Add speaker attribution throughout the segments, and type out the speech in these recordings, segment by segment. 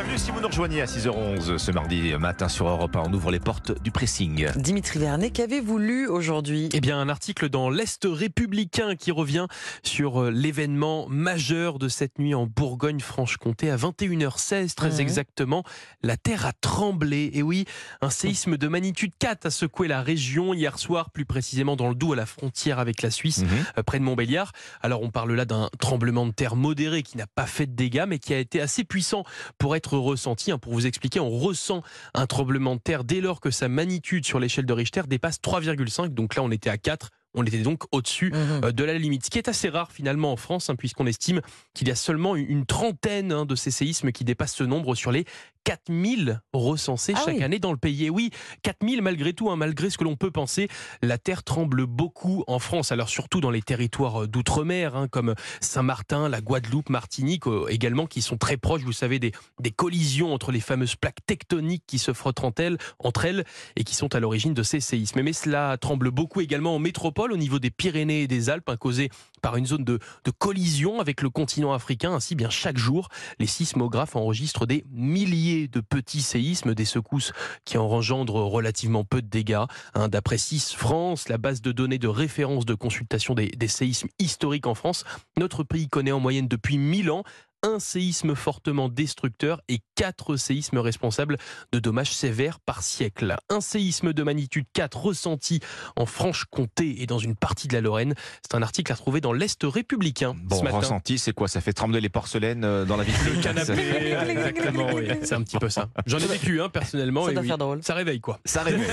Speaker 1: Bienvenue si vous nous rejoignez à 6h11 ce mardi matin sur Europe 1. On ouvre les portes du pressing.
Speaker 2: Dimitri Vernet, qu'avez-vous lu aujourd'hui?
Speaker 3: Eh bien, un article dans l'Est républicain qui revient sur euh, l'événement majeur de cette nuit en Bourgogne-Franche-Comté à 21h16, très exactement. La terre a tremblé. Et oui, un séisme de magnitude 4 a secoué la région hier soir, plus précisément dans le Doubs, à la frontière avec la Suisse,
Speaker 1: Mhm.
Speaker 3: euh, près de Montbéliard. Alors, on parle là d'un tremblement de terre modéré qui n'a pas fait de dégâts, mais qui a été assez puissant pour être ressenti. hein. Pour vous expliquer, on ressent un tremblement de terre dès lors que sa magnitude sur l'échelle de Richter dépasse 3,5. Donc là, on était à 4. On était donc au-dessus
Speaker 2: Mhm.
Speaker 3: euh, de la limite. Ce qui est assez rare finalement en France, hein, puisqu'on estime qu'il y a seulement une- une trentaine hein, de ces séismes qui dépassent ce nombre sur les 4000 recensés
Speaker 2: Ah
Speaker 3: chaque
Speaker 2: oui.
Speaker 3: année dans le pays. Et oui, 4000 malgré tout, hein, malgré ce que l'on peut penser, la terre tremble beaucoup en France. Alors surtout dans les territoires euh, d'outre-mer, hein, comme Saint-Martin, la Guadeloupe, Martinique euh, également, qui sont très proches, vous savez, des, des collisions entre les fameuses plaques tectoniques qui se frottent entre elles, entre elles et qui sont à l'origine de ces séismes. Mais cela tremble beaucoup également en métropole, au niveau des Pyrénées et des Alpes, hein, causé par une zone de, collision avec le continent africain. Ainsi, bien chaque jour, les sismographes enregistrent des milliers de petits séismes, des secousses qui engendrent relativement peu de dégâts. hein. D'après CIS France, la base de données de référence de consultation des, des séismes historiques en France, notre pays connaît en moyenne depuis 1000 ans un séisme fortement destructeur et quatre séismes responsables de dommages sévères par siècle. Un séisme de magnitude 4 ressenti en Franche-Comté et dans une partie de la Lorraine. C'est un article à trouver dans l'Est républicain
Speaker 1: Bon,
Speaker 3: ce matin.
Speaker 1: ressenti, c'est quoi? Ça fait trembler les porcelaines euh, dans la ville
Speaker 3: Le canapé, exactement, oui. C'est un petit peu ça. J'en ai vécu, hein, personnellement.
Speaker 2: Ça
Speaker 3: et
Speaker 2: doit
Speaker 3: oui,
Speaker 2: faire drôle.
Speaker 3: Ça réveille, quoi.
Speaker 1: Ça réveille.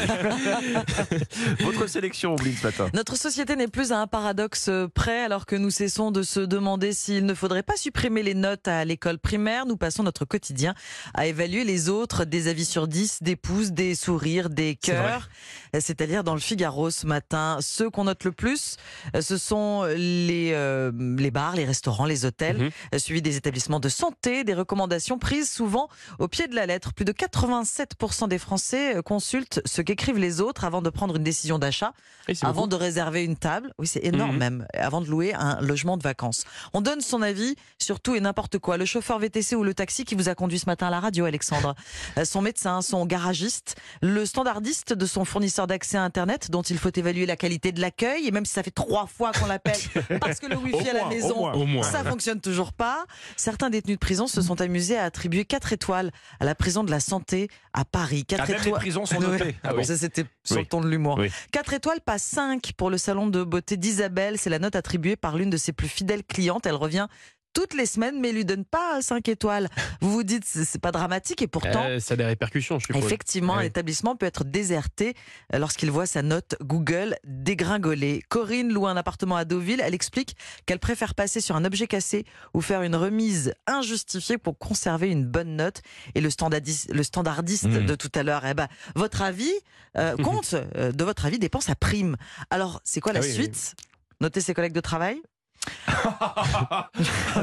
Speaker 1: Votre sélection, Oublie ce matin.
Speaker 2: Notre société n'est plus à un paradoxe près alors que nous cessons de se demander s'il ne faudrait pas supprimer les notes à l'école primaire. Nous passons notre quotidien à évaluer les autres, des avis sur 10, des pouces, des sourires, des cœurs. C'est à dire dans le Figaro ce matin. Ceux qu'on note le plus, ce sont les, euh, les bars, les restaurants, les hôtels,
Speaker 3: Mhm.
Speaker 2: euh, suivis des établissements de santé, des recommandations prises souvent au pied de la lettre. Plus de 87% des Français euh, consultent ce qu'écrivent les autres avant de prendre une décision d'achat avant
Speaker 3: beaucoup.
Speaker 2: de réserver une table, oui c'est énorme
Speaker 3: Mhm.
Speaker 2: même, avant de louer un logement de vacances. On donne son avis sur tout et n'importe quoi. Le chauffeur VTC ou le taxi qui vous a conduit ce matin à la radio, Alexandre, Euh, son médecin, son garagiste, le standardiste de son fournisseur d'accès à Internet dont il faut évaluer la qualité de l'accueil et même si ça fait trois fois qu'on l'appelle parce que le wifi à la
Speaker 1: au
Speaker 2: maison,
Speaker 1: moins.
Speaker 3: Au moins.
Speaker 2: ça fonctionne toujours pas. Certains détenus de prison se sont amusés à attribuer 4 étoiles à la prison de la santé à Paris. 4
Speaker 1: Ah, même les
Speaker 2: étoiles.
Speaker 1: prisons sont notées.
Speaker 2: Ah oui, ça c'était sur
Speaker 1: Oui.
Speaker 2: le ton de l'humour.
Speaker 1: Oui.
Speaker 2: 4 étoiles, pas 5 pour le salon de beauté d'Isabelle. C'est la note attribuée par l'une de ses plus fidèles clientes. Elle revient toutes les semaines, mais lui donne pas 5 étoiles. Vous vous dites, c'est pas dramatique, et pourtant.
Speaker 3: Euh, ça a des répercussions, je suppose.
Speaker 2: Effectivement,
Speaker 3: Ouais.
Speaker 2: l'établissement peut être déserté euh, lorsqu'il voit sa note Google dégringoler. Corinne loue un appartement à Deauville. Elle explique qu'elle préfère passer sur un objet cassé ou faire une remise injustifiée pour conserver une bonne note. Et le standardiste, le standardiste
Speaker 1: Mmh.
Speaker 2: de tout à l'heure, eh ben, votre avis euh, compte, euh, de votre avis, dépense à prime. Alors, c'est quoi la
Speaker 3: Ah oui, oui.
Speaker 2: suite? Noter ses collègues de travail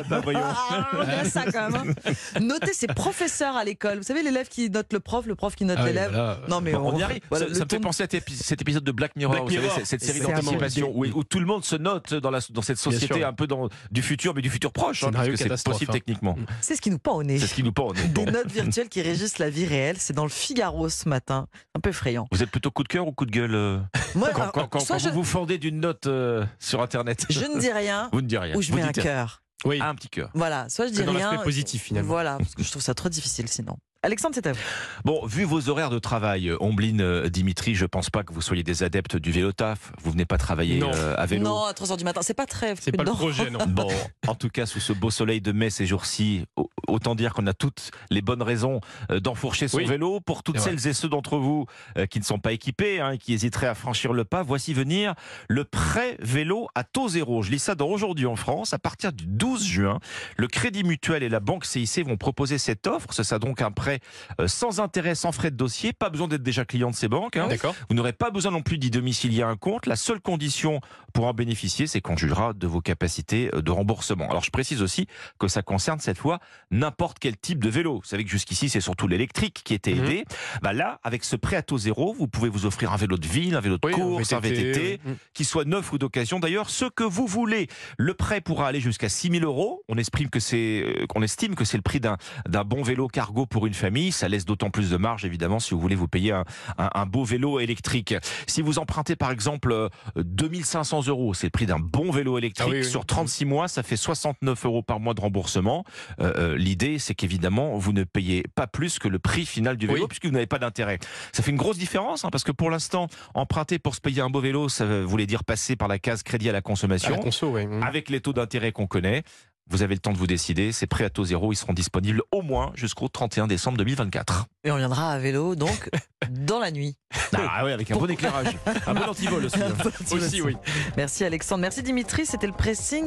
Speaker 1: bah voyons.
Speaker 2: Ah, y a ça quand même. hein. Noter ses professeurs à l'école. Vous savez, l'élève qui note le prof, le prof qui note
Speaker 3: Ah oui,
Speaker 2: l'élève.
Speaker 3: voilà.
Speaker 2: Non, mais
Speaker 1: Bon, on y arrive.
Speaker 2: voilà,
Speaker 1: ça ça me fait penser à cet épi- cet épisode de Black Mirror,
Speaker 3: Black
Speaker 1: vous savez,
Speaker 3: Mirror.
Speaker 1: cette- cette série d'anticipation où, où tout le monde se note dans, la, dans cette société un peu dans, du futur, mais du futur proche, hein, parce que c'est possible
Speaker 3: hein.
Speaker 1: techniquement.
Speaker 2: C'est ce qui nous pend au nez.
Speaker 1: C'est ce qui nous pend.
Speaker 2: Des notes virtuelles qui régissent la vie réelle. C'est dans le Figaro ce matin. Un peu effrayant.
Speaker 1: Vous êtes plutôt coup de cœur ou coup de gueule euh,
Speaker 2: Moi,
Speaker 1: quand, quand- quand-
Speaker 2: soit
Speaker 1: quand
Speaker 2: je,
Speaker 1: vous vous fendez d'une note euh, sur Internet
Speaker 2: je ne dis rien
Speaker 1: Vous ne dites rien.
Speaker 2: ou je
Speaker 1: Vous
Speaker 2: mets un cœur.
Speaker 3: Oui,
Speaker 1: Ah, un petit cœur.
Speaker 2: Voilà, soit je dis
Speaker 3: que dans
Speaker 2: rien.
Speaker 3: l'aspect positif finalement.
Speaker 2: Voilà, parce que je trouve ça trop difficile sinon. Alexandre, c'est à vous.
Speaker 1: Bon, vu vos horaires de travail, euh, Ombline, euh, Dimitri, je pense pas que vous soyez des adeptes du vélo taf. Vous venez pas travailler
Speaker 3: Non.
Speaker 1: euh, à vélo.
Speaker 2: Non, à 3h du matin, c'est pas très
Speaker 3: C'est pas le projet, non.
Speaker 1: Bon, en tout cas, sous ce beau soleil de mai ces jours-ci, au- autant dire qu'on a toutes les bonnes raisons euh, d'enfourcher son
Speaker 3: Oui.
Speaker 1: vélo. Pour toutes celles et ceux d'entre vous qui ne sont pas équipés, hein, qui hésiteraient à franchir le pas, voici venir le prêt vélo à taux zéro. Je lis ça dans Aujourd'hui en France. À partir du 12 juin, le Crédit Mutuel et la Banque CIC vont proposer cette offre. Ce sera donc un prêt euh, sans intérêt, sans frais de dossier. Pas besoin d'être déjà client de ces banques. hein. Vous n'aurez pas besoin non plus d'y domicilier un compte. La seule condition pour en bénéficier, c'est qu'on jugera de vos capacités euh, de remboursement. Alors je précise aussi que ça concerne cette fois n'importe quel type de vélo. Vous savez que jusqu'ici, c'est surtout l'électrique qui était
Speaker 3: Mhm.
Speaker 1: aidé. Bah là, avec ce prêt à taux zéro, vous pouvez vous offrir un vélo de ville, un vélo de
Speaker 3: Oui,
Speaker 1: course, un VTT,
Speaker 3: oui.
Speaker 1: qu'il soit neuf ou d'occasion. D'ailleurs, ce que vous voulez, le prêt pourra aller jusqu'à 6 000 euros. On estime que c'est, euh, qu'on estime que c'est le prix d'un, d'un bon vélo cargo pour une famille. Ça laisse d'autant plus de marge, évidemment, si vous voulez vous payer un, un- un beau vélo électrique. Si vous empruntez, par exemple, euh, 2500 euros, c'est le prix d'un bon vélo électrique.
Speaker 3: Ah oui, oui.
Speaker 1: Sur 36 mois, ça fait 69 euros par mois de remboursement. Euh, euh, l'idée, c'est qu'évidemment, vous ne payez pas plus que le prix final du vélo,
Speaker 3: Oui.
Speaker 1: puisque vous n'avez pas d'intérêt. Ça fait une grosse différence, hein, parce que pour l'instant, emprunter pour se payer un beau vélo, ça voulait dire passer par la case crédit à la
Speaker 3: À
Speaker 1: consommation.
Speaker 3: la conso.
Speaker 1: Avec les taux d'intérêt qu'on connaît, vous avez le temps de vous décider. Ces prêts à taux zéro, ils seront disponibles au moins jusqu'au 31 décembre 2024.
Speaker 2: Et on viendra à vélo, donc, dans la nuit.
Speaker 1: Ah ouais, avec un bon éclairage, un bon antivol aussi. hein.
Speaker 3: Aussi, oui.
Speaker 2: Merci Alexandre. Merci Dimitri. C'était le pressing.